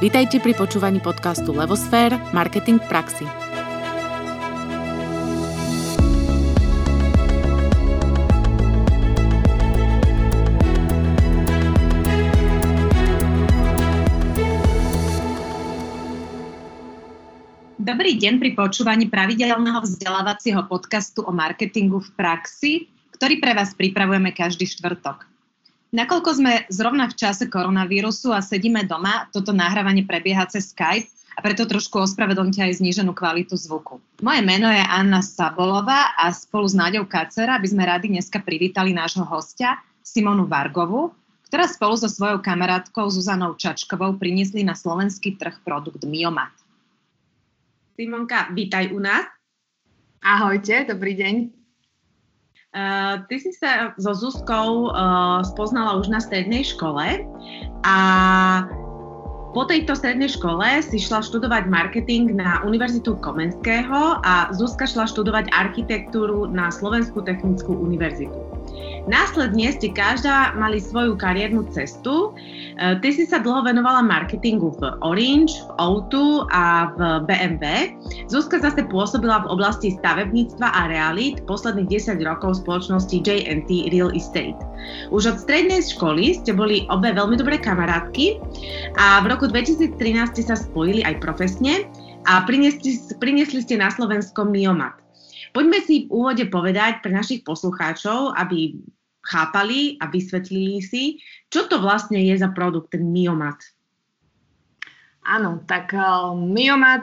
Vítajte pri počúvaní podcastu Levosfér – Marketing v praxi. Dobrý deň pri počúvaní pravidelného vzdelávacieho podcastu o marketingu v praxi, ktorý pre vás pripravujeme každý štvrtok. Nakoľko sme zrovna v čase koronavírusu a sedíme doma, toto nahrávanie prebieha cez Skype a preto trošku ospravedlňte aj zníženú kvalitu zvuku. Moje meno je Anna Sabolová a spolu s Náďou Kacera by sme radi dneska privítali nášho hostia Simonu Vargovu, ktorá spolu so svojou kamarátkou Zuzanou Čačkovou priniesli na slovenský trh produkt Miomat. Simonka, vítaj u nás. Ahojte, dobrý deň. Uh, ty si sa so Zuzkou uh, spoznala už na strednej škole a po tejto strednej škole si šla študovať marketing na Univerzitu Komenského a Zuzka šla študovať architektúru na Slovenskú technickú univerzitu. Následne ste každá mali svoju kariérnu cestu. E, ty si sa dlho venovala marketingu v Orange, v O2 a v BMW. Zuzka zase pôsobila v oblasti stavebníctva a realít posledných 10 rokov spoločnosti JNT Real Estate. Už od strednej školy ste boli obe veľmi dobré kamarátky a v roku 2013 ste sa spojili aj profesne a priniesli, priniesli ste na Slovensko Miomat. Poďme si v úvode povedať pre našich poslucháčov, aby chápali a vysvetlili si, čo to vlastne je za produkt, ten Miomat. Áno, tak uh,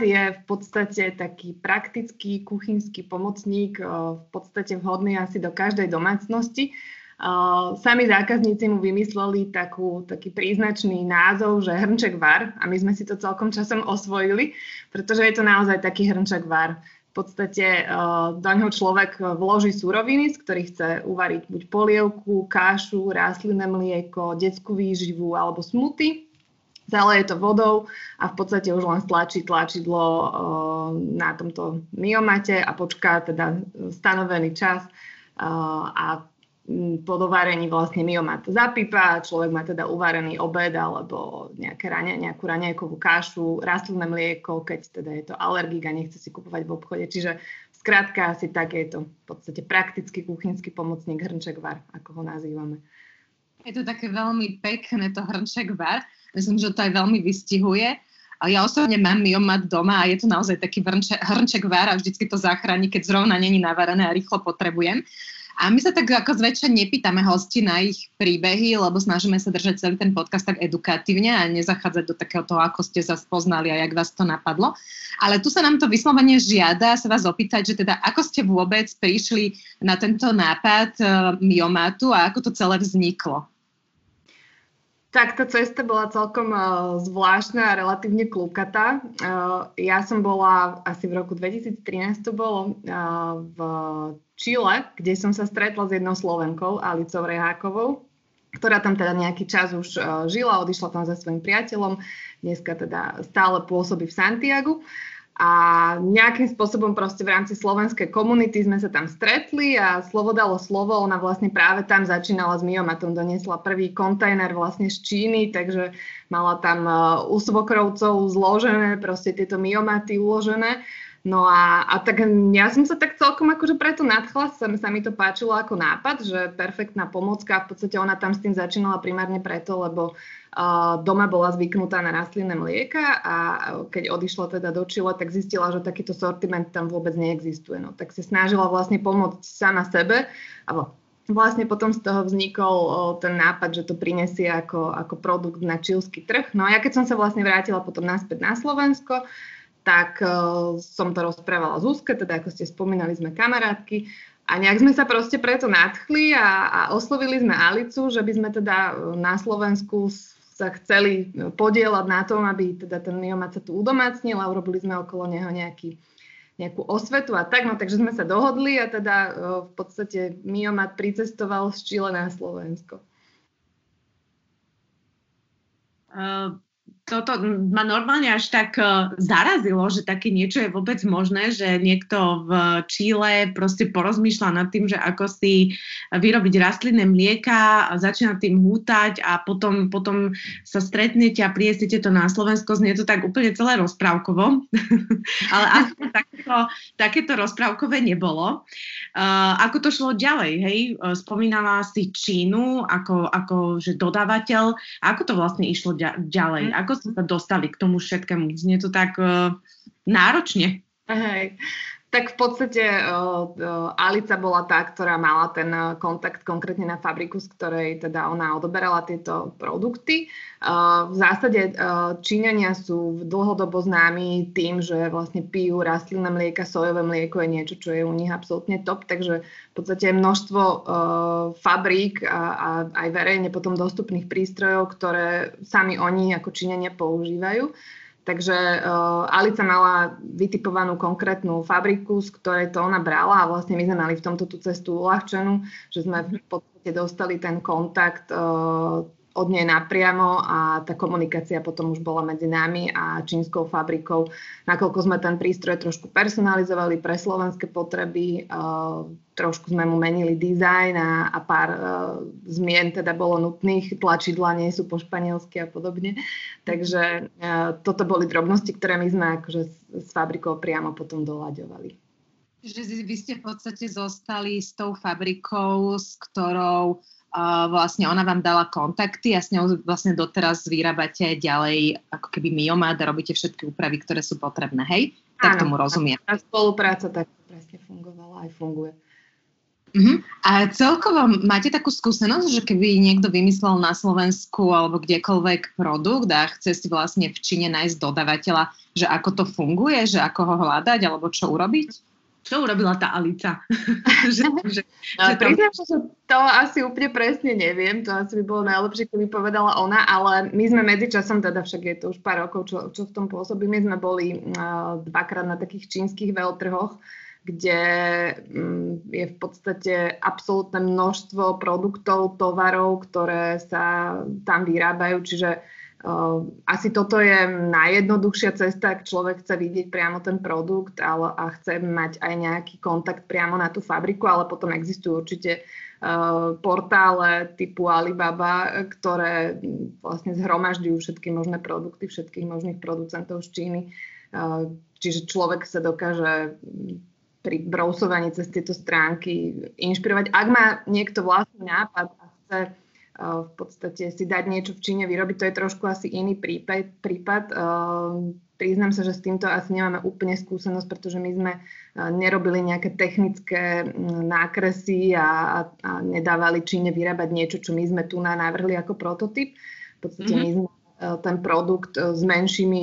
je v podstate taký praktický kuchynský pomocník, uh, v podstate vhodný asi do každej domácnosti. Uh, sami zákazníci mu vymysleli takú, taký príznačný názov, že hrnček var a my sme si to celkom časom osvojili, pretože je to naozaj taký hrnček var podstate uh, do ňoho človek vloží suroviny, z ktorých chce uvariť buď polievku, kášu, rastlinné mlieko, detskú výživu alebo smuty. Zaleje to vodou a v podstate už len stlačí tlačidlo uh, na tomto myomate a počká teda stanovený čas uh, a po dovarení vlastne myomat zapípa, človek má teda uvarený obed alebo nejaké rania, nejakú raňajkovú kašu, rastlinné mlieko, keď teda je to alergik a nechce si kupovať v obchode. Čiže skrátka asi tak je to v podstate praktický kuchynský pomocník hrnček var, ako ho nazývame. Je to také veľmi pekné to hrnček var. Myslím, že to aj veľmi vystihuje. A ja osobne mám myomat doma a je to naozaj taký hrnček, hrnček a vždycky to zachráni, keď zrovna není navarené a rýchlo potrebujem. A my sa tak ako zväčša nepýtame hosti na ich príbehy, lebo snažíme sa držať celý ten podcast tak edukatívne a nezachádzať do takého toho, ako ste sa spoznali a jak vás to napadlo. Ale tu sa nám to vyslovene žiada sa vás opýtať, že teda ako ste vôbec prišli na tento nápad uh, myomatu a ako to celé vzniklo? Tak tá cesta bola celkom uh, zvláštna a relatívne klúkatá. Uh, ja som bola asi v roku 2013 to bolo uh, v Čile, kde som sa stretla s jednou Slovenkou, Alicou Rehákovou, ktorá tam teda nejaký čas už žila, odišla tam so svojím priateľom, dneska teda stále pôsobí v Santiagu. A nejakým spôsobom proste v rámci slovenskej komunity sme sa tam stretli a slovo dalo slovo. Ona vlastne práve tam začínala s myomatom, doniesla prvý kontajner vlastne z Číny, takže mala tam u svokrovcov zložené proste tieto myomaty uložené. No a, a tak ja som sa tak celkom akože preto nadchla, sa, sa mi to páčilo ako nápad, že perfektná pomocka, v podstate ona tam s tým začínala primárne preto, lebo uh, doma bola zvyknutá na rastlinné mlieka a keď odišla teda do Čile, tak zistila, že takýto sortiment tam vôbec neexistuje. No tak si snažila vlastne pomôcť sama sebe a vlastne potom z toho vznikol ten nápad, že to prinesie ako, ako produkt na čilský trh. No a ja keď som sa vlastne vrátila potom naspäť na Slovensko, tak uh, som to rozprávala Zuzke, teda ako ste spomínali, sme kamarátky a nejak sme sa proste preto nadchli a, a oslovili sme Alicu, že by sme teda e, na Slovensku sa chceli podielať na tom, aby teda ten miomat sa tu udomácnil a urobili sme okolo neho nejaký, nejakú osvetu a tak, no takže sme sa dohodli a teda v podstate miomat pricestoval z Čile na Slovensko. Uh, toto ma normálne až tak uh, zarazilo, že také niečo je vôbec možné, že niekto v Číle proste porozmýšľa nad tým, že ako si vyrobiť rastlinné mlieka začína tým hútať a potom, potom sa stretnete a priesiete to na Slovensko. Znie to tak úplne celé rozprávkovo, ale asi takéto, takéto rozprávkové nebolo. Uh, ako to šlo ďalej, hej? Spomínala si Čínu ako, ako že dodávateľ. Ako to vlastne išlo ďalej? Ako ste sa dostali k tomu všetkému? Znie to tak uh, náročne. Hej. Tak v podstate uh, uh, Alica bola tá, ktorá mala ten uh, kontakt konkrétne na fabriku, z ktorej teda ona odoberala tieto produkty. Uh, v zásade uh, Číňania sú dlhodobo známi tým, že vlastne pijú rastlinné mlieka, sojové mlieko je niečo, čo je u nich absolútne top, takže v podstate množstvo uh, fabrík a, a aj verejne potom dostupných prístrojov, ktoré sami oni ako Číňania používajú. Takže uh, Alica mala vytipovanú konkrétnu fabriku, z ktorej to ona brala a vlastne my sme mali v tomto tú cestu uľahčenú, že sme v podstate dostali ten kontakt uh, od nej napriamo a tá komunikácia potom už bola medzi nami a čínskou fabrikou. Nakoľko sme ten prístroj trošku personalizovali pre slovenské potreby, uh, trošku sme mu menili dizajn a, a pár uh, zmien teda bolo nutných, tlačidla nie sú po španielsky a podobne. Takže uh, toto boli drobnosti, ktoré my sme akože s, s fabrikou priamo potom doľaďovali. Že vy ste v podstate zostali s tou fabrikou, s ktorou Vlastne ona vám dala kontakty a s ňou vlastne doteraz vyrábate ďalej ako keby miomat a robíte všetky úpravy, ktoré sú potrebné, hej? Tak Áno, tomu rozumiem. Tá spolupráca tak presne fungovala aj funguje. Uh-huh. A celkovo máte takú skúsenosť, že keby niekto vymyslel na Slovensku alebo kdekoľvek produkt a chce si vlastne v Číne nájsť dodavateľa, že ako to funguje, že ako ho hľadať alebo čo urobiť? Čo urobila tá Alica? že, že, no, že tam... Priznám, že to asi úplne presne neviem, to asi by bolo najlepšie, keby povedala ona, ale my sme medzičasom, teda však je to už pár rokov, čo, čo v tom pôsobí, my sme boli uh, dvakrát na takých čínskych veľtrhoch, kde um, je v podstate absolútne množstvo produktov, tovarov, ktoré sa tam vyrábajú, čiže Uh, asi toto je najjednoduchšia cesta, ak človek chce vidieť priamo ten produkt ale, a chce mať aj nejaký kontakt priamo na tú fabriku, ale potom existujú určite uh, portále typu Alibaba, ktoré vlastne zhromažďujú všetky možné produkty všetkých možných producentov z Číny. Uh, čiže človek sa dokáže pri brousovaní cez tieto stránky inšpirovať. Ak má niekto vlastný nápad a chce v podstate si dať niečo v Číne vyrobiť, to je trošku asi iný prípad. prípad. Priznám sa, že s týmto asi nemáme úplne skúsenosť, pretože my sme nerobili nejaké technické nákresy a, a nedávali Číne vyrábať niečo, čo my sme tu navrhli ako prototyp. V podstate mm-hmm. my sme ten produkt s menšími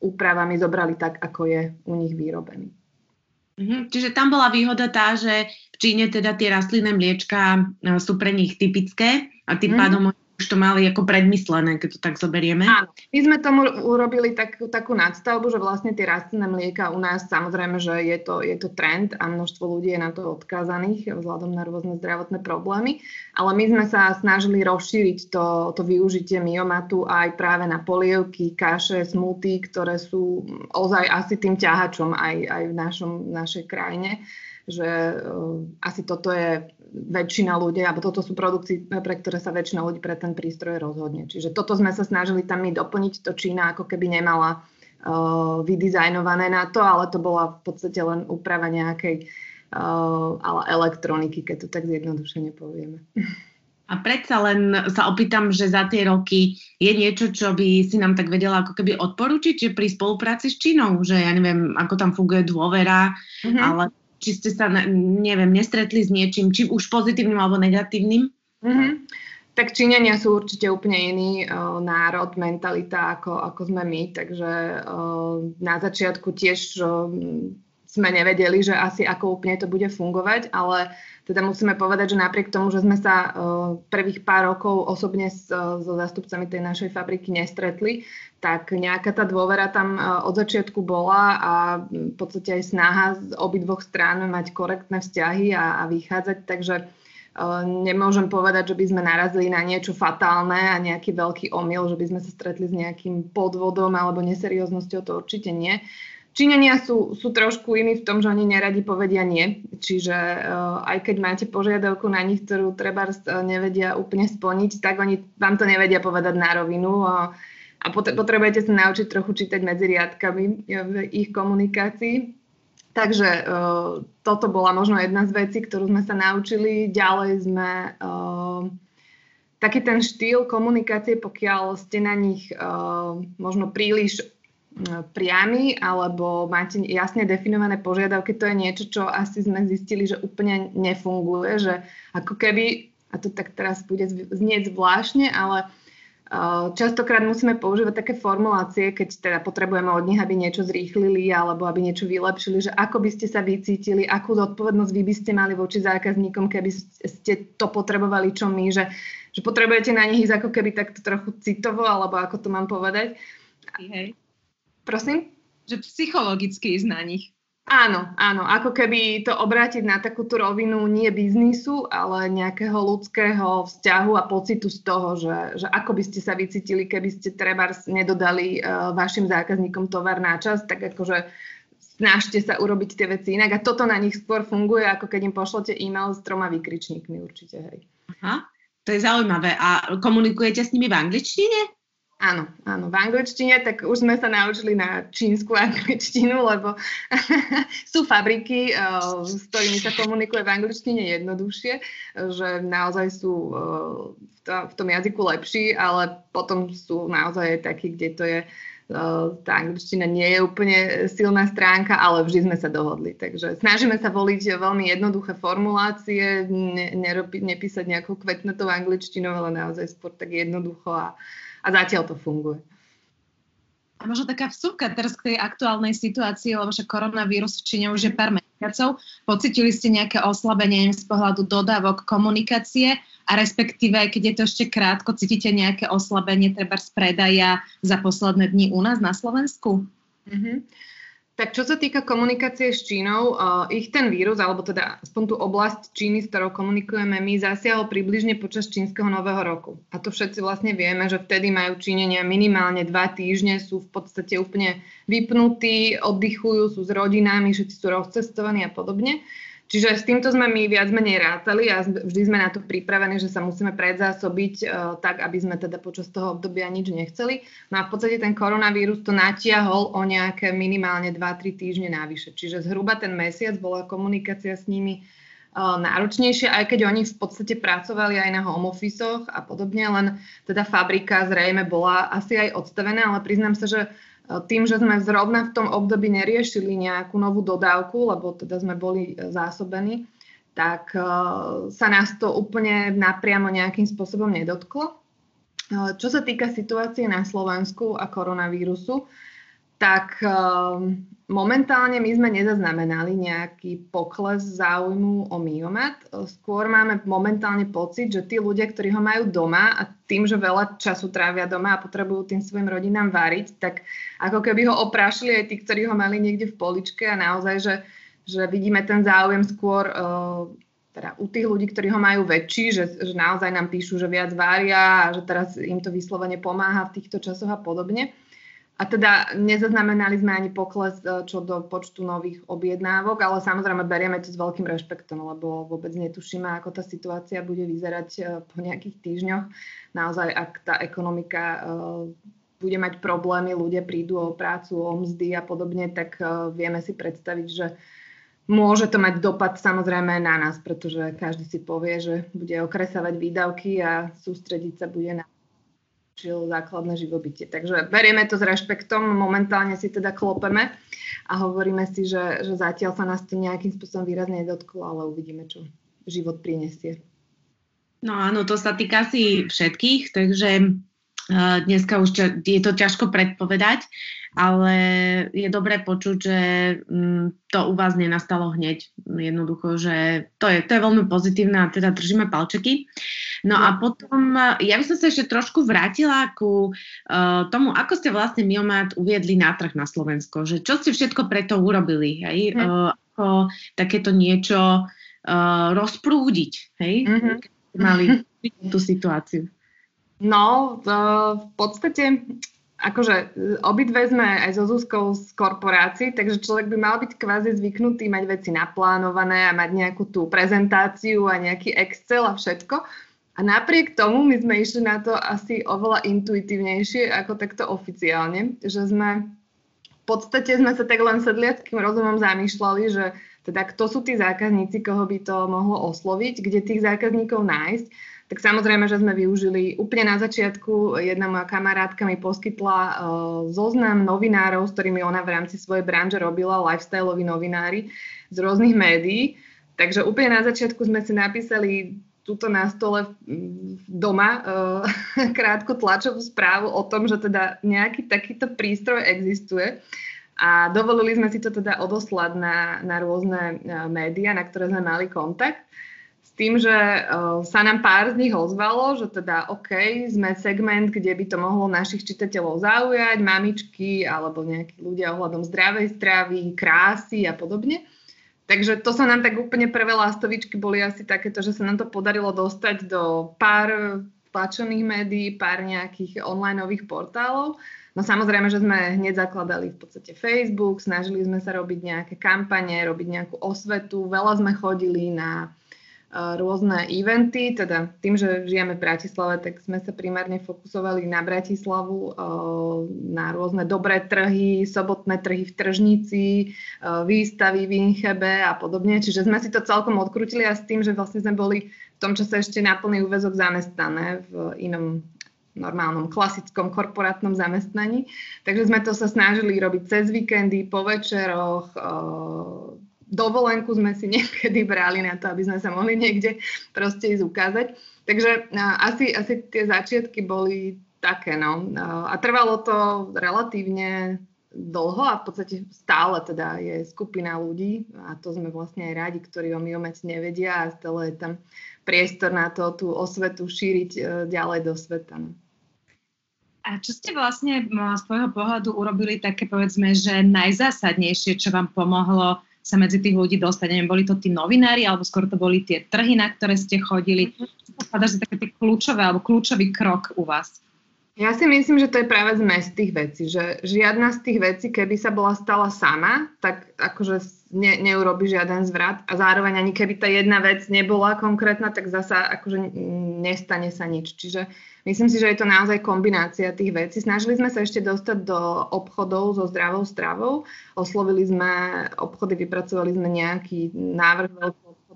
úpravami zobrali tak, ako je u nich vyrobený. Mm-hmm. Čiže tam bola výhoda tá, že v Číne teda tie rastlinné mliečka e, sú pre nich typické a tým pádom už to mali ako predmyslené, keď to tak zoberieme. Áno, my sme tomu urobili tak, takú nadstavbu, že vlastne tie rastlinné mlieka u nás samozrejme, že je to, je to trend a množstvo ľudí je na to odkázaných vzhľadom na rôzne zdravotné problémy, ale my sme sa snažili rozšíriť to, to využitie myomatu aj práve na polievky, kaše, smuty, ktoré sú ozaj asi tým ťahačom aj, aj v našom, našej krajine že uh, asi toto je väčšina ľudí, alebo toto sú produkty, pre ktoré sa väčšina ľudí pre ten prístroj rozhodne. Čiže toto sme sa snažili tam my doplniť, to Čína ako keby nemala uh, vydizajnované na to, ale to bola v podstate len úprava nejakej uh, ale elektroniky, keď to tak zjednodušene povieme. A predsa len sa opýtam, že za tie roky je niečo, čo by si nám tak vedela ako keby odporučiť, že pri spolupráci s Čínou, že ja neviem, ako tam funguje dôvera, mm-hmm. ale či ste sa, neviem, nestretli s niečím, či už pozitívnym alebo negatívnym? Mm-hmm. Tak Číňania sú určite úplne iný uh, národ, mentalita ako, ako sme my, takže uh, na začiatku tiež uh, sme nevedeli, že asi ako úplne to bude fungovať, ale teda musíme povedať, že napriek tomu, že sme sa uh, prvých pár rokov osobne uh, so zástupcami tej našej fabriky nestretli, tak nejaká tá dôvera tam uh, od začiatku bola a v podstate aj snaha z obidvoch strán mať korektné vzťahy a, a vychádzať, takže nemôžem povedať, že by sme narazili na niečo fatálne a nejaký veľký omyl, že by sme sa stretli s nejakým podvodom alebo neserióznosťou, to určite nie. Číňania sú, sú trošku iní v tom, že oni neradi povedia nie. Čiže uh, aj keď máte požiadavku na nich, ktorú treba nevedia úplne splniť, tak oni vám to nevedia povedať na rovinu. Uh, a potrebujete sa naučiť trochu čítať medzi riadkami v ich komunikácii. Takže uh, toto bola možno jedna z vecí, ktorú sme sa naučili. Ďalej sme uh, taký ten štýl komunikácie, pokiaľ ste na nich uh, možno príliš priamy alebo máte jasne definované požiadavky, to je niečo, čo asi sme zistili, že úplne nefunguje, že ako keby, a to tak teraz bude znieť zvláštne, ale častokrát musíme používať také formulácie, keď teda potrebujeme od nich, aby niečo zrýchlili alebo aby niečo vylepšili, že ako by ste sa vycítili, akú zodpovednosť vy by ste mali voči zákazníkom, keby ste to potrebovali, čo my, že, že potrebujete na nich ísť ako keby takto trochu citovo, alebo ako to mám povedať. Hej. Prosím? Že psychologicky ísť na nich. Áno, áno, ako keby to obrátiť na takúto rovinu nie biznisu, ale nejakého ľudského vzťahu a pocitu z toho, že, že ako by ste sa vycítili, keby ste treba nedodali uh, vašim zákazníkom tovar na čas, tak akože snažte sa urobiť tie veci inak a toto na nich skôr funguje, ako keď im pošlete e-mail s troma vykričníkmi určite, hej. Aha, to je zaujímavé. A komunikujete s nimi v angličtine? Áno, áno, v angličtine, tak už sme sa naučili na čínsku angličtinu, lebo sú fabriky, uh, s ktorými sa komunikuje v angličtine jednoduchšie, že naozaj sú uh, v, to, v tom jazyku lepší, ale potom sú naozaj takí, kde to je uh, tá angličtina nie je úplne silná stránka, ale vždy sme sa dohodli. Takže snažíme sa voliť veľmi jednoduché formulácie, ne, nerobi, nepísať nejakou kvetnatou angličtinou, ale naozaj skôr tak jednoducho a, a zatiaľ to funguje. A možno taká vsúka teraz k tej aktuálnej situácii, lebo že koronavírus v Číne už je pár mesiacov. Pocitili ste nejaké oslabenie z pohľadu dodávok komunikácie a respektíve, keď je to ešte krátko, cítite nejaké oslabenie treba z predaja za posledné dni u nás na Slovensku? Mm-hmm. Tak čo sa týka komunikácie s Čínou, uh, ich ten vírus, alebo teda aspoň tú oblasť Číny, s ktorou komunikujeme my, zasiahol približne počas čínskeho nového roku. A to všetci vlastne vieme, že vtedy majú Čínenia minimálne dva týždne, sú v podstate úplne vypnutí, oddychujú, sú s rodinami, všetci sú rozcestovaní a podobne. Čiže s týmto sme my viac menej rátali a vždy sme na to pripravení, že sa musíme predzásobiť uh, tak, aby sme teda počas toho obdobia nič nechceli. No a v podstate ten koronavírus to natiahol o nejaké minimálne 2-3 týždne navyše. Čiže zhruba ten mesiac bola komunikácia s nimi uh, náročnejšia, aj keď oni v podstate pracovali aj na home office a podobne, len teda fabrika zrejme bola asi aj odstavená, ale priznám sa, že E, tým, že sme zrovna v tom období neriešili nejakú novú dodávku, lebo teda sme boli e, zásobení, tak e, sa nás to úplne napriamo nejakým spôsobom nedotklo. Čo sa týka situácie na Slovensku a koronavírusu, tak momentálne my sme nezaznamenali nejaký pokles záujmu o myomat. Skôr máme momentálne pocit, že tí ľudia, ktorí ho majú doma a tým, že veľa času trávia doma a potrebujú tým svojim rodinám variť, tak ako keby ho oprášili aj tí, ktorí ho mali niekde v poličke a naozaj, že, že vidíme ten záujem skôr uh, teda u tých ľudí, ktorí ho majú väčší, že, že naozaj nám píšu, že viac varia a že teraz im to vyslovene pomáha v týchto časoch a podobne. A teda nezaznamenali sme ani pokles e, čo do počtu nových objednávok, ale samozrejme berieme to s veľkým rešpektom, lebo vôbec netušíme, ako tá situácia bude vyzerať e, po nejakých týždňoch. Naozaj, ak tá ekonomika e, bude mať problémy, ľudia prídu o prácu, o mzdy a podobne, tak vieme si predstaviť, že môže to mať dopad samozrejme na nás, pretože každý si povie, že bude okresávať výdavky a sústrediť sa bude na žil základné živobytie. Takže berieme to s rešpektom, momentálne si teda klopeme a hovoríme si, že, že zatiaľ sa nás to nejakým spôsobom výrazne nedotklo, ale uvidíme, čo život prinesie. No áno, to sa týka si všetkých, takže uh, dneska už je to ťažko predpovedať, ale je dobré počuť, že um, to u vás nenastalo hneď. Jednoducho, že to je, to je veľmi pozitívne a teda držíme palčeky. No a potom, ja by som sa ešte trošku vrátila ku uh, tomu, ako ste vlastne Miomat uviedli na trh na Slovensko, že čo ste všetko preto urobili, hej? Mm. Uh, ako takéto niečo uh, rozprúdiť, hej? Mm-hmm. Mali tú situáciu. No, v podstate akože obidve sme aj so Zuzkou z korporácií, takže človek by mal byť kvázi zvyknutý mať veci naplánované a mať nejakú tú prezentáciu a nejaký Excel a všetko. A napriek tomu my sme išli na to asi oveľa intuitívnejšie ako takto oficiálne, že sme v podstate sme sa tak len sedliackým rozumom zamýšľali, že teda kto sú tí zákazníci, koho by to mohlo osloviť, kde tých zákazníkov nájsť tak samozrejme, že sme využili úplne na začiatku, jedna moja kamarátka mi poskytla uh, zoznam novinárov, s ktorými ona v rámci svojej branže robila, lifestyleoví novinári z rôznych médií. Takže úplne na začiatku sme si napísali túto na stole doma uh, krátku tlačovú správu o tom, že teda nejaký takýto prístroj existuje. A dovolili sme si to teda odoslať na, na rôzne uh, médiá, na ktoré sme mali kontakt tým, že uh, sa nám pár z nich ozvalo, že teda OK, sme segment, kde by to mohlo našich čitateľov zaujať, mamičky alebo nejakí ľudia ohľadom zdravej stravy, krásy a podobne. Takže to sa nám tak úplne prvé lastovičky boli asi takéto, že sa nám to podarilo dostať do pár tlačených médií, pár nejakých online portálov. No samozrejme, že sme hneď zakladali v podstate Facebook, snažili sme sa robiť nejaké kampane, robiť nejakú osvetu, veľa sme chodili na rôzne eventy, teda tým, že žijeme v Bratislave, tak sme sa primárne fokusovali na Bratislavu, na rôzne dobré trhy, sobotné trhy v Tržnici, výstavy v Inchebe a podobne. Čiže sme si to celkom odkrutili a s tým, že vlastne sme boli v tom čase ešte na plný úvezok zamestnané v inom normálnom klasickom korporátnom zamestnaní. Takže sme to sa snažili robiť cez víkendy, po večeroch, dovolenku sme si niekedy brali na to, aby sme sa mohli niekde proste ísť ukázať. Takže asi, asi tie začiatky boli také, no. A trvalo to relatívne dlho a v podstate stále teda je skupina ľudí a to sme vlastne aj radi, ktorí o myomec nevedia a stále je tam priestor na to tú osvetu šíriť e, ďalej do sveta. No. A čo ste vlastne z tvojho pohľadu urobili také, povedzme, že najzásadnejšie, čo vám pomohlo sa medzi tých ľudí dostať. Neviem, boli to tí novinári, alebo skôr to boli tie trhy, na ktoré ste chodili. Čo že také kľúčové, alebo kľúčový krok u vás? Ja si myslím, že to je práve zmes tých vecí, že žiadna z tých vecí, keby sa bola stala sama, tak akože ne, neurobi žiaden zvrat a zároveň ani keby tá jedna vec nebola konkrétna, tak zasa akože nestane sa nič. Čiže myslím si, že je to naozaj kombinácia tých vecí. Snažili sme sa ešte dostať do obchodov so zdravou stravou. Oslovili sme obchody, vypracovali sme nejaký návrh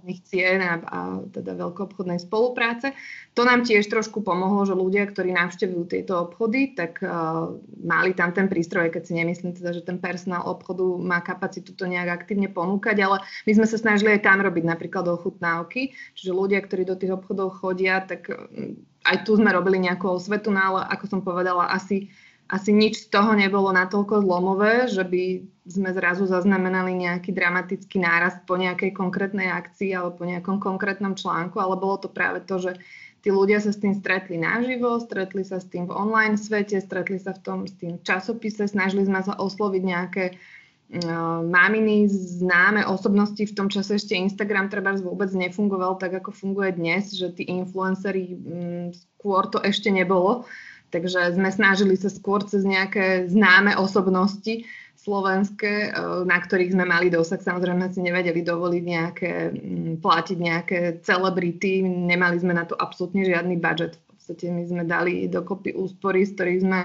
obchodných cien a, a teda veľkoobchodnej spolupráce. To nám tiež trošku pomohlo, že ľudia, ktorí navštevujú tieto obchody, tak uh, mali tam ten prístroj, keď si nemyslím teda, že ten personál obchodu má kapacitu to nejak aktívne ponúkať, ale my sme sa snažili aj tam robiť napríklad ochutnávky, čiže ľudia, ktorí do tých obchodov chodia, tak aj tu sme robili nejakú osvetu, no ale ako som povedala, asi asi nič z toho nebolo natoľko zlomové, že by sme zrazu zaznamenali nejaký dramatický nárast po nejakej konkrétnej akcii alebo po nejakom konkrétnom článku, ale bolo to práve to, že tí ľudia sa s tým stretli naživo, stretli sa s tým v online svete, stretli sa v tom s tým časopise, snažili sme sa osloviť nejaké uh, maminy, známe osobnosti, v tom čase ešte Instagram treba vôbec nefungoval tak, ako funguje dnes, že tí influenceri um, skôr to ešte nebolo. Takže sme snažili sa skôr cez nejaké známe osobnosti slovenské, eh, na ktorých sme mali dosah. Samozrejme si nevedeli dovoliť nejaké, mm, platiť nejaké celebrity, nemali sme na to absolútne žiadny budget. V podstate my sme dali dokopy úspory, z ktorých sme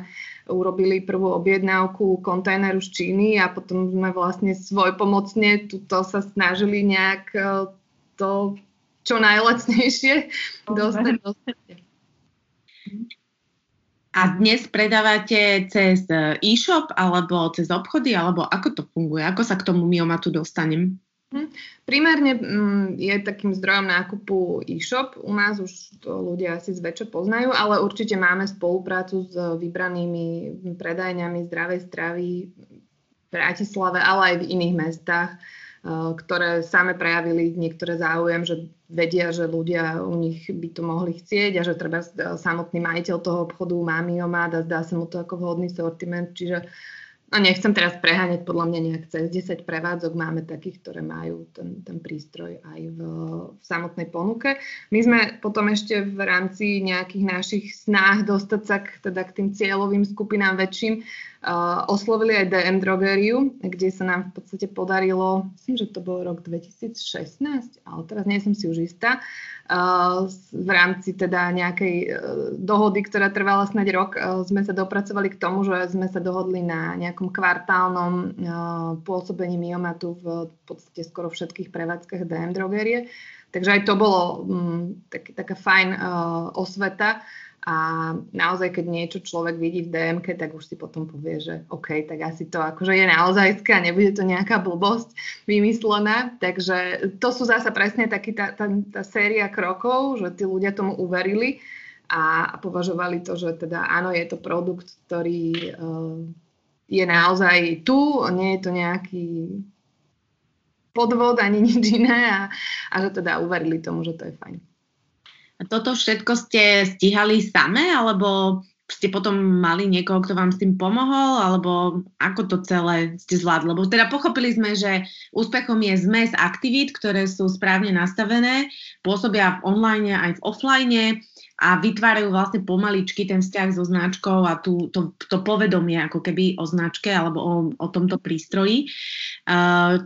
urobili prvú objednávku kontajneru z Číny a potom sme vlastne svoj pomocne tuto sa snažili nejak eh, to čo najlacnejšie dostať do a dnes predávate cez e, e-shop alebo cez obchody, alebo ako to funguje? Ako sa k tomu miomatu dostanem? Hm. Primárne mm, je takým zdrojom nákupu e-shop. U nás už to ľudia asi zväčša poznajú, ale určite máme spoluprácu s vybranými predajňami zdravej stravy v Bratislave, ale aj v iných mestách. Eh, ktoré same prejavili niektoré záujem, že vedia, že ľudia u nich by to mohli chcieť a že treba eh, samotný majiteľ toho obchodu má miomát a zdá sa mu to ako vhodný sortiment. Čiže no nechcem teraz preháňať, podľa mňa nejak cez 10 prevádzok máme takých, ktoré majú ten, ten prístroj aj v, v samotnej ponuke. My sme potom ešte v rámci nejakých našich snách dostať sa k, teda k tým cieľovým skupinám väčším uh, oslovili aj DM drogériu, kde sa nám v podstate podarilo, myslím, že to bol rok 2016, ale teraz nie som si už istá, v rámci teda nejakej uh, dohody, ktorá trvala snáď rok, uh, sme sa dopracovali k tomu, že sme sa dohodli na nejakom kvartálnom uh, pôsobení myomatu v podstate skoro všetkých prevádzkach DM drogerie. Takže aj to bolo um, tak, taká fajn uh, osveta a naozaj, keď niečo človek vidí v DMK, tak už si potom povie, že OK, tak asi to akože je naozaj a nebude to nejaká blbosť vymyslená. Takže to sú zase presne taký tá, tá, tá séria krokov, že tí ľudia tomu uverili a, a považovali to, že teda áno, je to produkt, ktorý uh, je naozaj tu, nie je to nejaký podvod ani nič iné a, a že teda uverili tomu, že to je fajn. Toto všetko ste stíhali same, alebo ste potom mali niekoho, kto vám s tým pomohol, alebo ako to celé ste zvládli? Lebo teda pochopili sme, že úspechom je zmes aktivít, ktoré sú správne nastavené, pôsobia v online aj v offline a vytvárajú vlastne pomaličky ten vzťah so značkou a tú, to, to povedomie ako keby o značke alebo o, o tomto prístroji. Uh,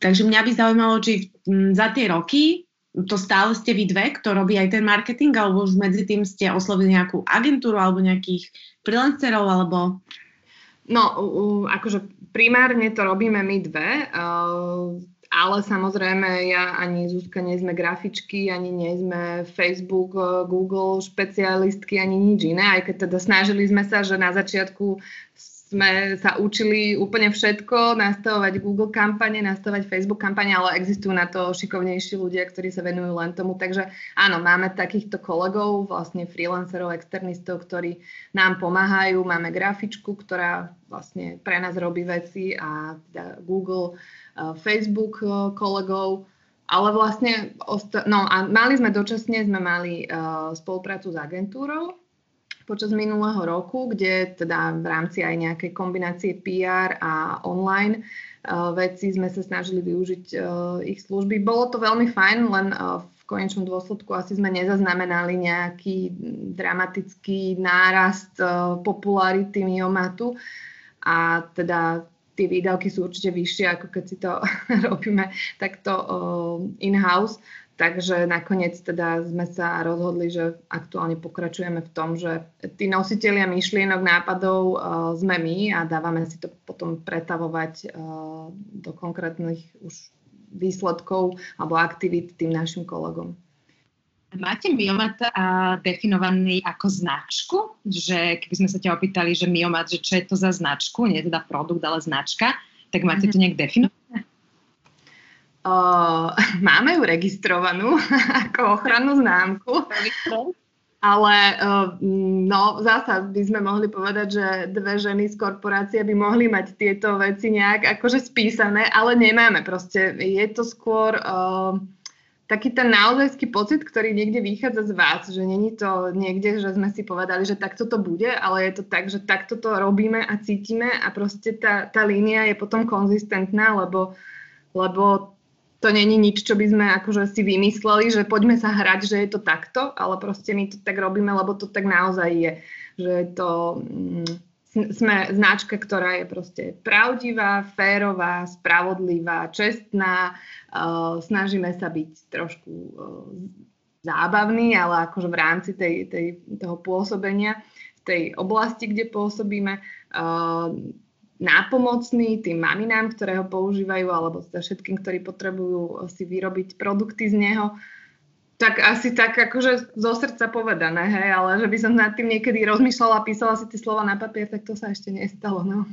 takže mňa by zaujímalo, či za tie roky to stále ste vy dve, kto robí aj ten marketing, alebo už medzi tým ste oslovili nejakú agentúru alebo nejakých freelancerov, alebo... No, uh, akože primárne to robíme my dve. Uh, ale samozrejme, ja ani Zuzka nie sme grafičky, ani nie sme Facebook, eh, Google špecialistky, ani nič iné, aj keď teda snažili sme sa, že na začiatku sme sa učili úplne všetko, nastavovať Google kampane, nastavovať Facebook kampane, ale existujú na to šikovnejší ľudia, ktorí sa venujú len tomu. Takže áno, máme takýchto kolegov, vlastne freelancerov, externistov, ktorí nám pomáhajú. Máme grafičku, ktorá vlastne pre nás robí veci a teda Google Facebook kolegov, ale vlastne, no a mali sme dočasne, sme mali spoluprácu s agentúrou počas minulého roku, kde teda v rámci aj nejakej kombinácie PR a online veci sme sa snažili využiť ich služby. Bolo to veľmi fajn, len v konečnom dôsledku asi sme nezaznamenali nejaký dramatický nárast popularity myomatu a teda tie výdavky sú určite vyššie, ako keď si to robíme takto in-house. Takže nakoniec teda sme sa rozhodli, že aktuálne pokračujeme v tom, že tí nositeľia myšlienok, nápadov uh, sme my a dávame si to potom pretavovať uh, do konkrétnych už výsledkov alebo aktivít tým našim kolegom. Máte Miomat a, definovaný ako značku? Že keby sme sa ťa opýtali, že Miomat, že čo je to za značku, nie teda produkt, ale značka, tak máte to mhm. nejak definované? Uh, máme ju registrovanú ako ochrannú známku. Ale uh, no, zasa by sme mohli povedať, že dve ženy z korporácie by mohli mať tieto veci nejak akože spísané, ale nemáme. Proste je to skôr uh, taký ten naozajský pocit, ktorý niekde vychádza z vás, že není to niekde, že sme si povedali, že takto to bude, ale je to tak, že takto to robíme a cítime a proste tá, tá línia je potom konzistentná, lebo, lebo to není nič, čo by sme akože si vymysleli, že poďme sa hrať, že je to takto, ale proste my to tak robíme, lebo to tak naozaj je. Že je to... Mm, sme značka, ktorá je proste pravdivá, férová, spravodlivá, čestná. Uh, snažíme sa byť trošku uh, zábavní, ale akože v rámci tej, tej, toho pôsobenia v tej oblasti, kde pôsobíme, uh, nápomocný tým maminám, ktoré ho používajú, alebo za všetkým, ktorí potrebujú si vyrobiť produkty z neho. Tak asi tak akože zo srdca povedané, hej, ale že by som nad tým niekedy rozmýšľala písala si tie slova na papier, tak to sa ešte nestalo, no.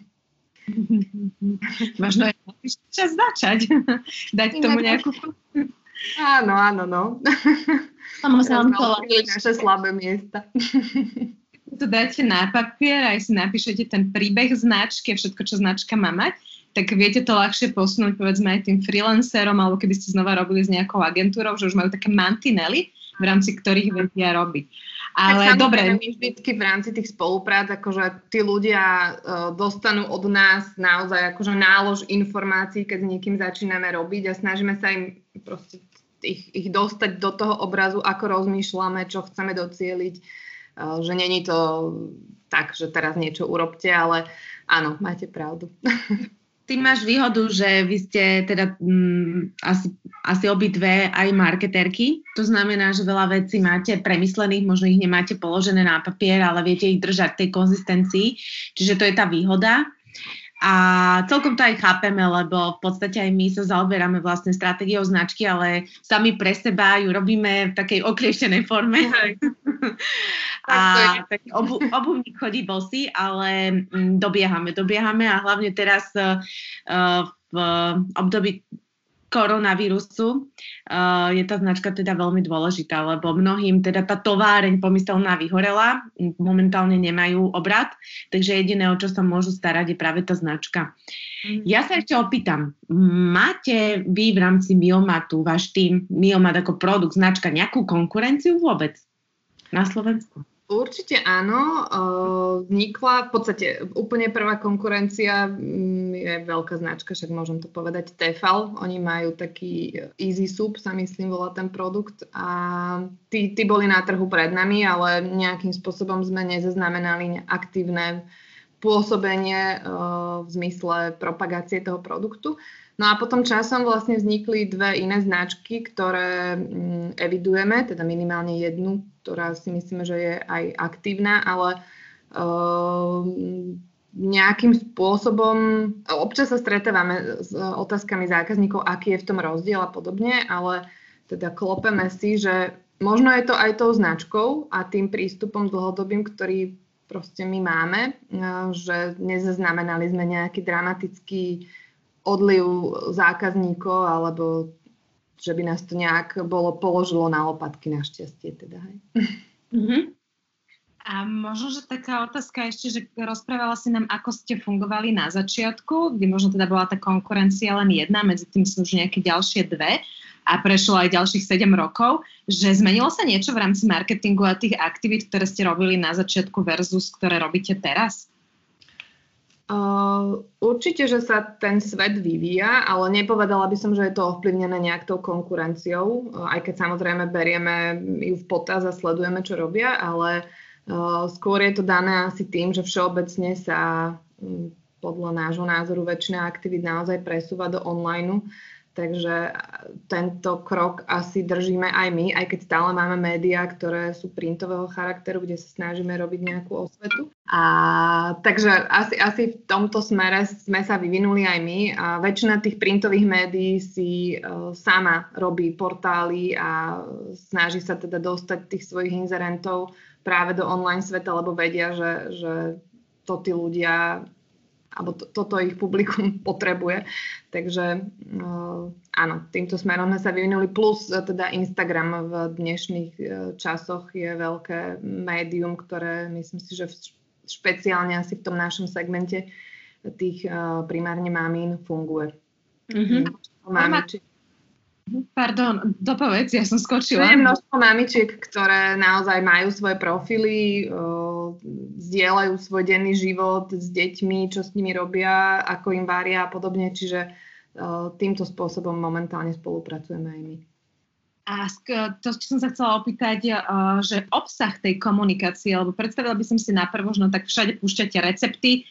Možno je čas začať. Dať tomu nejakú... Áno, áno, no. Samozrejme, naše slabé miesta. to dáte na papier, aj si napíšete ten príbeh značky, všetko, čo značka má mať tak viete to ľahšie posunúť povedzme aj tým freelancerom, alebo keby ste znova robili s nejakou agentúrou, že už majú také mantinely, v rámci ktorých vedia robiť. Ale tak dobre. My vždycky v rámci tých spoluprác, akože tí ľudia uh, dostanú od nás naozaj akože nálož informácií, keď s niekým začíname robiť a snažíme sa im proste ich, ich dostať do toho obrazu, ako rozmýšľame, čo chceme docieliť, že není to tak, že teraz niečo urobte, ale áno, máte pravdu. Ty máš výhodu, že vy ste teda mm, asi, asi obidve aj marketerky. To znamená, že veľa vecí máte premyslených, možno ich nemáte položené na papier, ale viete ich držať tej konzistencii. Čiže to je tá výhoda. A celkom to aj chápeme, lebo v podstate aj my sa zaoberáme vlastne stratégiou značky, ale sami pre seba ju robíme v takej oklieštenej forme. a tak obu, obuvník chodí bosy, ale mm, dobiehame, dobiehame a hlavne teraz uh, v období koronavírusu uh, je tá značka teda veľmi dôležitá, lebo mnohým teda tá továreň pomyselná vyhorela, momentálne nemajú obrad, takže jediné, o čo sa môžu starať, je práve tá značka. Mm. Ja sa ešte opýtam, máte vy v rámci Miomatu, váš tým, Miomat ako produkt, značka, nejakú konkurenciu vôbec na Slovensku? Určite áno. Vznikla v podstate úplne prvá konkurencia mm, je veľká značka, však môžem to povedať, Tefal. Oni majú taký Easy Soup, sa myslím, volá ten produkt. A tí, tí boli na trhu pred nami, ale nejakým spôsobom sme nezaznamenali aktívne pôsobenie v zmysle propagácie toho produktu. No a potom časom vlastne vznikli dve iné značky, ktoré mm, evidujeme, teda minimálne jednu, ktorá si myslíme, že je aj aktívna, ale uh, nejakým spôsobom, občas sa stretávame s otázkami zákazníkov, aký je v tom rozdiel a podobne, ale teda klopeme si, že možno je to aj tou značkou a tým prístupom dlhodobým, ktorý proste my máme, že nezaznamenali sme nejaký dramatický odliv zákazníkov alebo že by nás to nejak bolo položilo na lopatky našťastie. Teda, hej. Mm-hmm. A možno, že taká otázka ešte, že rozprávala si nám, ako ste fungovali na začiatku, kde možno teda bola tá konkurencia len jedna, medzi tým sú už nejaké ďalšie dve a prešlo aj ďalších 7 rokov, že zmenilo sa niečo v rámci marketingu a tých aktivít, ktoré ste robili na začiatku versus ktoré robíte teraz? Uh, určite, že sa ten svet vyvíja, ale nepovedala by som, že je to ovplyvnené nejak tou konkurenciou, uh, aj keď samozrejme berieme ju v potaz a sledujeme, čo robia, ale uh, skôr je to dané asi tým, že všeobecne sa um, podľa nášho názoru väčšina aktivít naozaj presúva do online Takže tento krok asi držíme aj my, aj keď stále máme médiá, ktoré sú printového charakteru, kde sa snažíme robiť nejakú osvetu. A, takže asi, asi v tomto smere sme sa vyvinuli aj my. A väčšina tých printových médií si uh, sama robí portály a snaží sa teda dostať tých svojich inzerentov práve do online sveta, lebo vedia, že, že to tí ľudia alebo to, toto ich publikum potrebuje. Takže uh, áno, týmto smerom sme sa vyvinuli. Plus uh, teda Instagram v dnešných uh, časoch je veľké médium, ktoré myslím si, že špeciálne asi v tom našom segmente tých uh, primárne mamín funguje. Mm-hmm. Mami, či... Pardon, dopovedz, ja som skočila. Je množstvo mamičiek, ktoré naozaj majú svoje profily, zdieľajú svoj denný život s deťmi, čo s nimi robia, ako im varia a podobne, čiže týmto spôsobom momentálne spolupracujeme aj my. A to, čo som sa chcela opýtať, že obsah tej komunikácie, lebo predstavila by som si naprvo, že no tak všade púšťate recepty,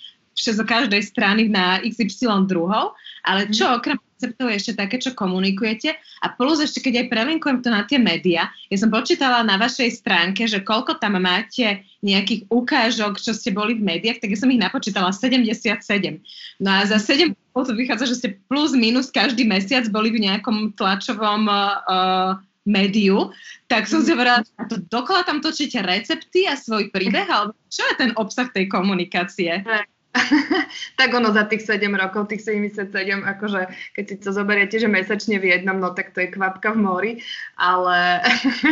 zo každej strany na XY druhov, ale čo mhm. okrem receptov je ešte také, čo komunikujete a plus ešte keď aj prelinkujem to na tie médiá, ja som počítala na vašej stránke, že koľko tam máte nejakých ukážok, čo ste boli v médiách, tak ja som ich napočítala 77. No a za 7 to vychádza, že ste plus minus každý mesiac boli v nejakom tlačovom uh, médiu, tak som si hovorila, to dokola tam točíte recepty a svoj príbeh, alebo čo je ten obsah tej komunikácie? tak ono za tých 7 rokov, tých 77, akože keď si to zoberiete, že mesačne v jednom, no tak to je kvapka v mori, ale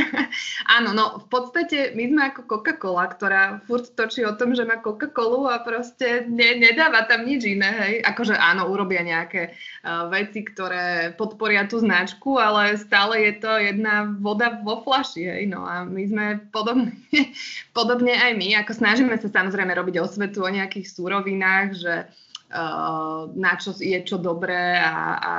áno, no v podstate my sme ako Coca-Cola, ktorá furt točí o tom, že má Coca-Colu a proste ne, nedáva tam nič iné, hej. Akože áno, urobia nejaké uh, veci, ktoré podporia tú značku, ale stále je to jedna voda vo flaši, hej, no a my sme podobne, podobne aj my, ako snažíme sa samozrejme robiť osvetu o nejakých súrovinách, potravinách, že uh, na čo je čo dobré a, a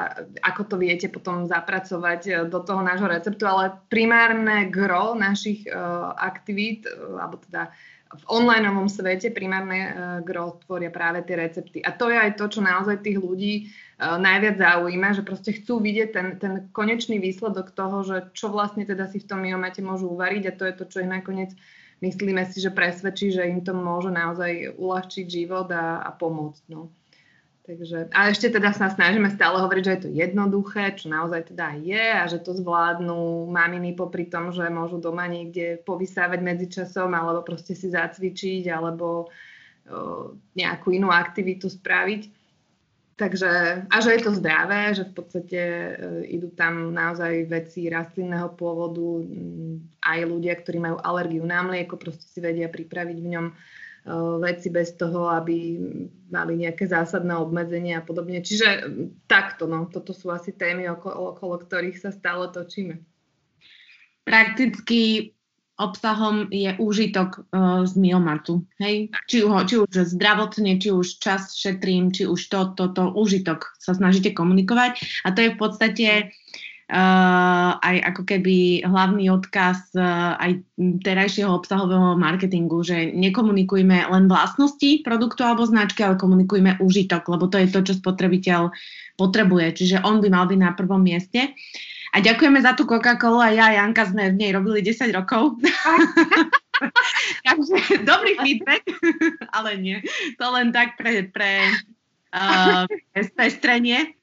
ako to viete potom zapracovať uh, do toho nášho receptu, ale primárne gro našich uh, aktivít, alebo teda v onlineovom svete primárne gro tvoria práve tie recepty. A to je aj to, čo naozaj tých ľudí najviac zaujíma, že proste chcú vidieť ten, ten konečný výsledok toho, že čo vlastne teda si v tom miomate môžu uvariť a to je to, čo ich nakoniec uh, myslíme si, že presvedčí, že im to môže naozaj uľahčiť život a, a pomôcť. No. Takže, a ešte teda sa snažíme stále hovoriť, že je to jednoduché, čo naozaj teda je a že to zvládnu maminy popri tom, že môžu doma niekde povysávať medzičasom alebo proste si zacvičiť alebo o, nejakú inú aktivitu spraviť. Takže, a že je to zdravé, že v podstate e, idú tam naozaj veci rastlinného pôvodu, mm, aj ľudia, ktorí majú alergiu na mlieko, proste si vedia pripraviť v ňom e, veci bez toho, aby mali nejaké zásadné obmedzenia a podobne. Čiže takto, no, toto sú asi témy, okolo, okolo ktorých sa stále točíme. Prakticky obsahom je úžitok uh, z miomatu. Hej? Či, ho, či už zdravotne, či už čas šetrím, či už to, to, to úžitok sa snažíte komunikovať. A to je v podstate uh, aj ako keby hlavný odkaz uh, aj terajšieho obsahového marketingu, že nekomunikujme len vlastnosti produktu alebo značky, ale komunikujme úžitok, lebo to je to, čo spotrebiteľ potrebuje. Čiže on by mal byť na prvom mieste. Uh, a ďakujeme za tú Coca-Colu a ja a Janka sme v nej robili 10 rokov. Takže dobrý feedback, ale nie. To len tak pre, pre uh, spestrenie.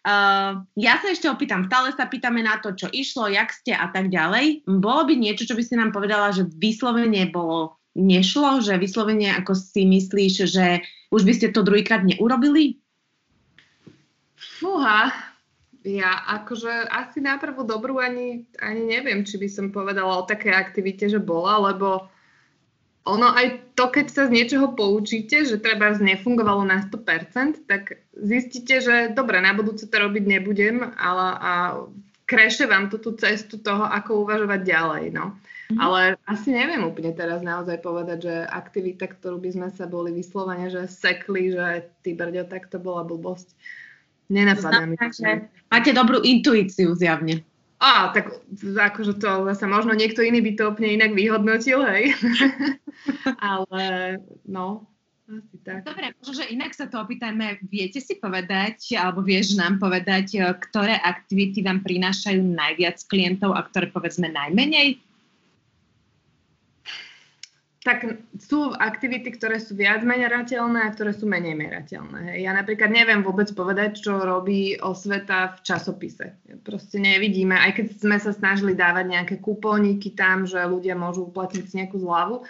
Uh, ja sa ešte opýtam, stále sa pýtame na to, čo išlo, jak ste a tak ďalej. Bolo by niečo, čo by si nám povedala, že vyslovene bolo nešlo, že vyslovene ako si myslíš, že už by ste to druhýkrát neurobili? Fúha, ja akože asi na prvú dobrú ani, ani neviem, či by som povedala o takej aktivite, že bola, lebo ono aj to, keď sa z niečoho poučíte, že treba nefungovalo na 100%, tak zistíte, že dobre, na budúce to robiť nebudem, ale a kreše vám tú, tú cestu toho, ako uvažovať ďalej. No. Mm-hmm. Ale asi neviem úplne teraz naozaj povedať, že aktivita, ktorú by sme sa boli vyslovene, že sekli, že ty brďo, tak to bola blbosť. Nenapadá mi. Máte dobrú intuíciu zjavne. Á, tak akože to zase možno niekto iný by to úplne inak vyhodnotil, hej. Ale no, asi tak. Dobre, možno, že inak sa to opýtajme. Viete si povedať, alebo vieš nám povedať, ktoré aktivity vám prinášajú najviac klientov a ktoré povedzme najmenej? Tak sú aktivity, ktoré sú viac merateľné a ktoré sú menej merateľné. Ja napríklad neviem vôbec povedať, čo robí osveta v časopise. Proste nevidíme, aj keď sme sa snažili dávať nejaké kupóniky tam, že ľudia môžu uplatniť nejakú zľavu.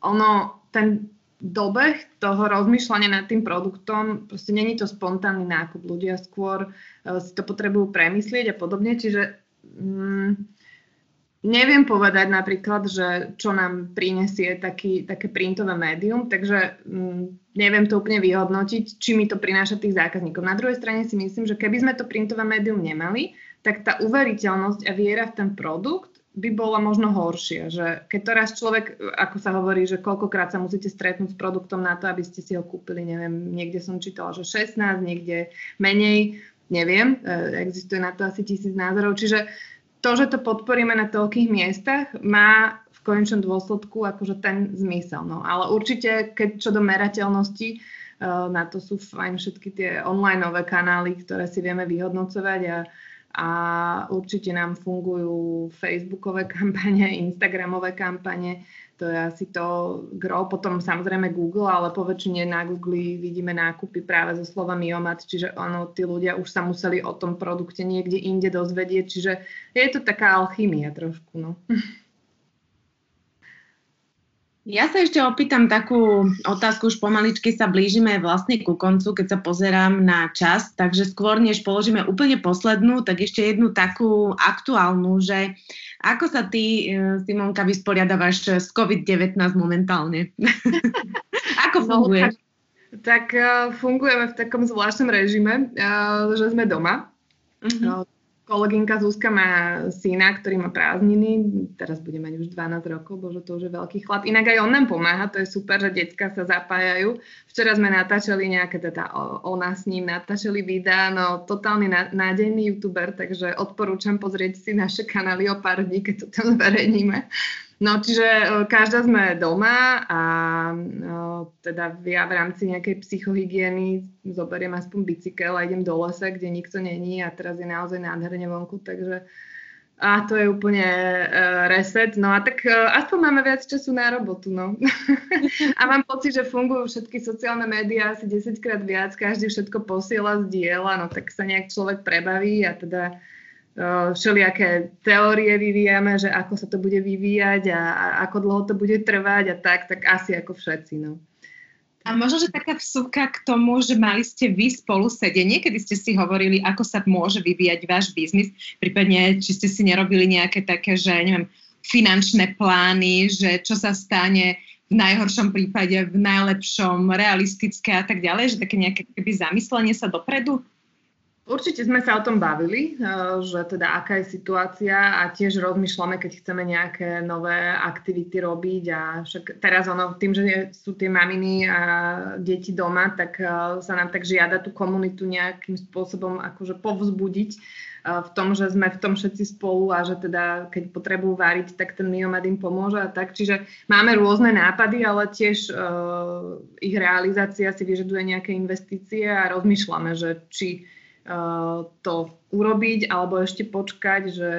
Ono, ten dobeh toho rozmýšľania nad tým produktom, proste není to spontánny nákup. Ľudia skôr uh, si to potrebujú premyslieť a podobne, čiže... Mm, Neviem povedať napríklad, že čo nám prinesie taký, také printové médium, takže mm, neviem to úplne vyhodnotiť, či mi to prináša tých zákazníkov. Na druhej strane si myslím, že keby sme to printové médium nemali, tak tá uveriteľnosť a viera v ten produkt by bola možno horšia. Že keď to raz človek, ako sa hovorí, že koľkokrát sa musíte stretnúť s produktom na to, aby ste si ho kúpili, neviem, niekde som čítala, že 16, niekde menej, neviem, e, existuje na to asi tisíc názorov, čiže to, že to podporíme na toľkých miestach, má v konečnom dôsledku akože ten zmysel. No. Ale určite, keď čo do merateľnosti, uh, na to sú fajn všetky tie online kanály, ktoré si vieme vyhodnocovať a, a určite nám fungujú facebookové kampane, instagramové kampane, to je asi to gro. Potom samozrejme Google, ale po väčšine na Google vidíme nákupy práve so slovami Omat, čiže ono, tí ľudia už sa museli o tom produkte niekde inde dozvedieť, čiže je to taká alchymia trošku, no. Ja sa ešte opýtam takú otázku, už pomaličky sa blížime vlastne ku koncu, keď sa pozerám na čas, takže skôr než položíme úplne poslednú, tak ešte jednu takú aktuálnu, že ako sa ty, e, Simonka, vysporiadavaš s COVID-19 momentálne? ako no, funguje? No, tak, tak fungujeme v takom zvláštnom režime, že sme doma. Uh-huh kolegynka Zuzka má syna, ktorý má prázdniny, teraz bude mať už 12 rokov, bože, to už je veľký chlap. Inak aj on nám pomáha, to je super, že decka sa zapájajú. Včera sme natáčali nejaké, teda ona s ním natáčali videa, no totálny nádejný youtuber, takže odporúčam pozrieť si naše kanály o pár dní, keď to tam zverejníme. No, čiže e, každá sme doma a no, teda ja v rámci nejakej psychohygieny zoberiem aspoň bicykel a idem do lesa, kde nikto není a teraz je naozaj nádherne vonku, takže a to je úplne uh, reset. No a tak uh, aspoň máme viac času na robotu, no. a mám pocit, že fungujú všetky sociálne médiá asi 10 krát viac, každý všetko posiela, zdieľa, no tak sa nejak človek prebaví a teda všelijaké teórie vyvíjame, že ako sa to bude vyvíjať a, a ako dlho to bude trvať a tak, tak asi ako všetci. No. A možno, že taká vsúka k tomu, že mali ste vy spolu sedenie, kedy ste si hovorili, ako sa môže vyvíjať váš biznis, prípadne či ste si nerobili nejaké také, že neviem, finančné plány, že čo sa stane v najhoršom prípade, v najlepšom, realistické a tak ďalej, že také nejaké keby zamyslenie sa dopredu? Určite sme sa o tom bavili, eh, že teda aká je situácia a tiež rozmýšľame, keď chceme nejaké nové aktivity robiť a však teraz ono, tým, že sú tie maminy a deti doma, tak eh, sa nám tak žiada tú komunitu nejakým spôsobom akože povzbudiť eh, v tom, že sme v tom všetci spolu a že teda keď potrebujú variť, tak ten miomed im pomôže a tak. Čiže máme rôzne nápady, ale tiež ich realizácia si vyžaduje nejaké investície a rozmýšľame, že či to urobiť alebo ešte počkať, že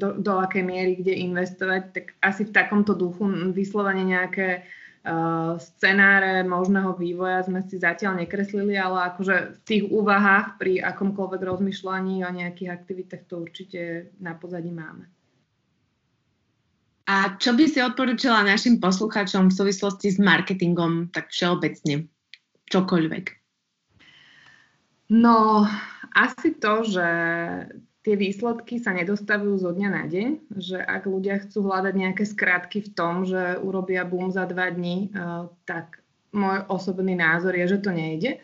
do, do akej miery kde investovať, tak asi v takomto duchu vyslovene nejaké uh, scenáre možného vývoja sme si zatiaľ nekreslili, ale akože v tých úvahách pri akomkoľvek rozmýšľaní o nejakých aktivitách to určite na pozadí máme. A čo by si odporúčala našim poslucháčom v súvislosti s marketingom tak všeobecne? Čokoľvek. No, asi to, že tie výsledky sa nedostavujú zo dňa na deň, že ak ľudia chcú hľadať nejaké skratky v tom, že urobia boom za dva dní, eh, tak môj osobný názor je, že to nejde,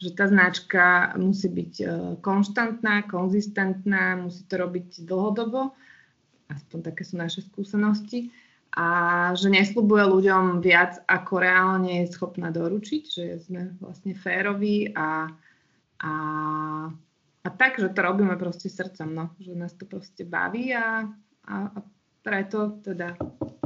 že tá značka musí byť eh, konštantná, konzistentná, musí to robiť dlhodobo, aspoň také sú naše skúsenosti, a že neslubuje ľuďom viac, ako reálne je schopná doručiť, že sme vlastne féroví a a, a tak, že to robíme proste srdcom, no. Že nás to proste baví a, a, a preto teda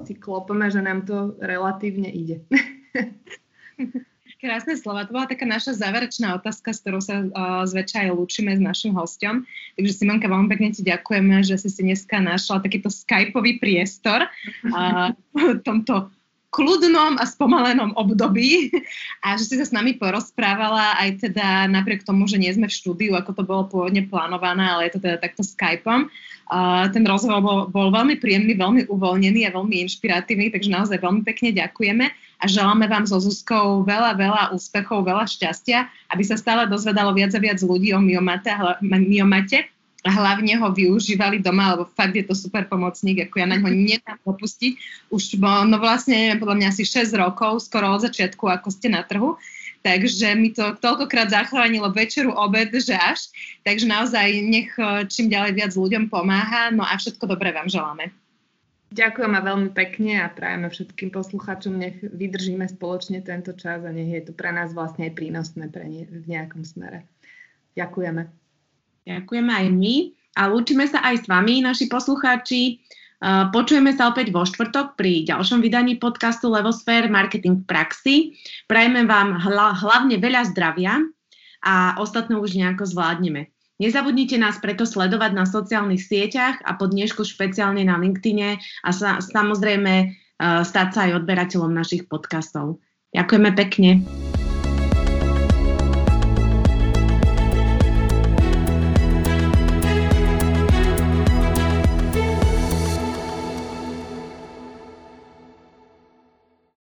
si klopeme, že nám to relatívne ide. Krásne slova. To bola taká naša záverečná otázka, s ktorou sa uh, zväčša aj lúčime s našim hostom. Takže Simonka, veľmi pekne ti ďakujeme, že si si dneska našla takýto skypový priestor uh, v tomto kľudnom a spomalenom období a že si sa s nami porozprávala aj teda napriek tomu, že nie sme v štúdiu, ako to bolo pôvodne plánované, ale je to teda takto Skypeom. Uh, ten rozhovor bol, bol veľmi príjemný, veľmi uvoľnený a veľmi inšpiratívny, takže naozaj veľmi pekne ďakujeme a želáme vám so Zuzkou veľa, veľa úspechov, veľa šťastia, aby sa stále dozvedalo viac a viac ľudí o myomate, myomate hlavne ho využívali doma, lebo fakt je to super pomocník, ako ja na ňo nedám opustiť. Už no vlastne, podľa mňa asi 6 rokov, skoro od začiatku, ako ste na trhu. Takže mi to toľkokrát zachránilo večeru, obed, že až. Takže naozaj nech eh, čím ďalej viac ľuďom pomáha. No a všetko dobré vám želáme. Ďakujem veľmi pekne a prajeme všetkým poslucháčom, nech vydržíme spoločne tento čas a nech je to pre nás vlastne aj prínosné pre ne, v nejakom smere. Ďakujeme. Ďakujeme aj my a lúčime sa aj s vami, naši poslucháči. Počujeme sa opäť vo štvrtok pri ďalšom vydaní podcastu Levosfér Marketing v praxi. Prajeme vám hla, hlavne veľa zdravia a ostatné už nejako zvládneme. Nezabudnite nás preto sledovať na sociálnych sieťach a pod dnešku špeciálne na LinkedIne a sa, samozrejme stať sa aj odberateľom našich podcastov. Ďakujeme pekne.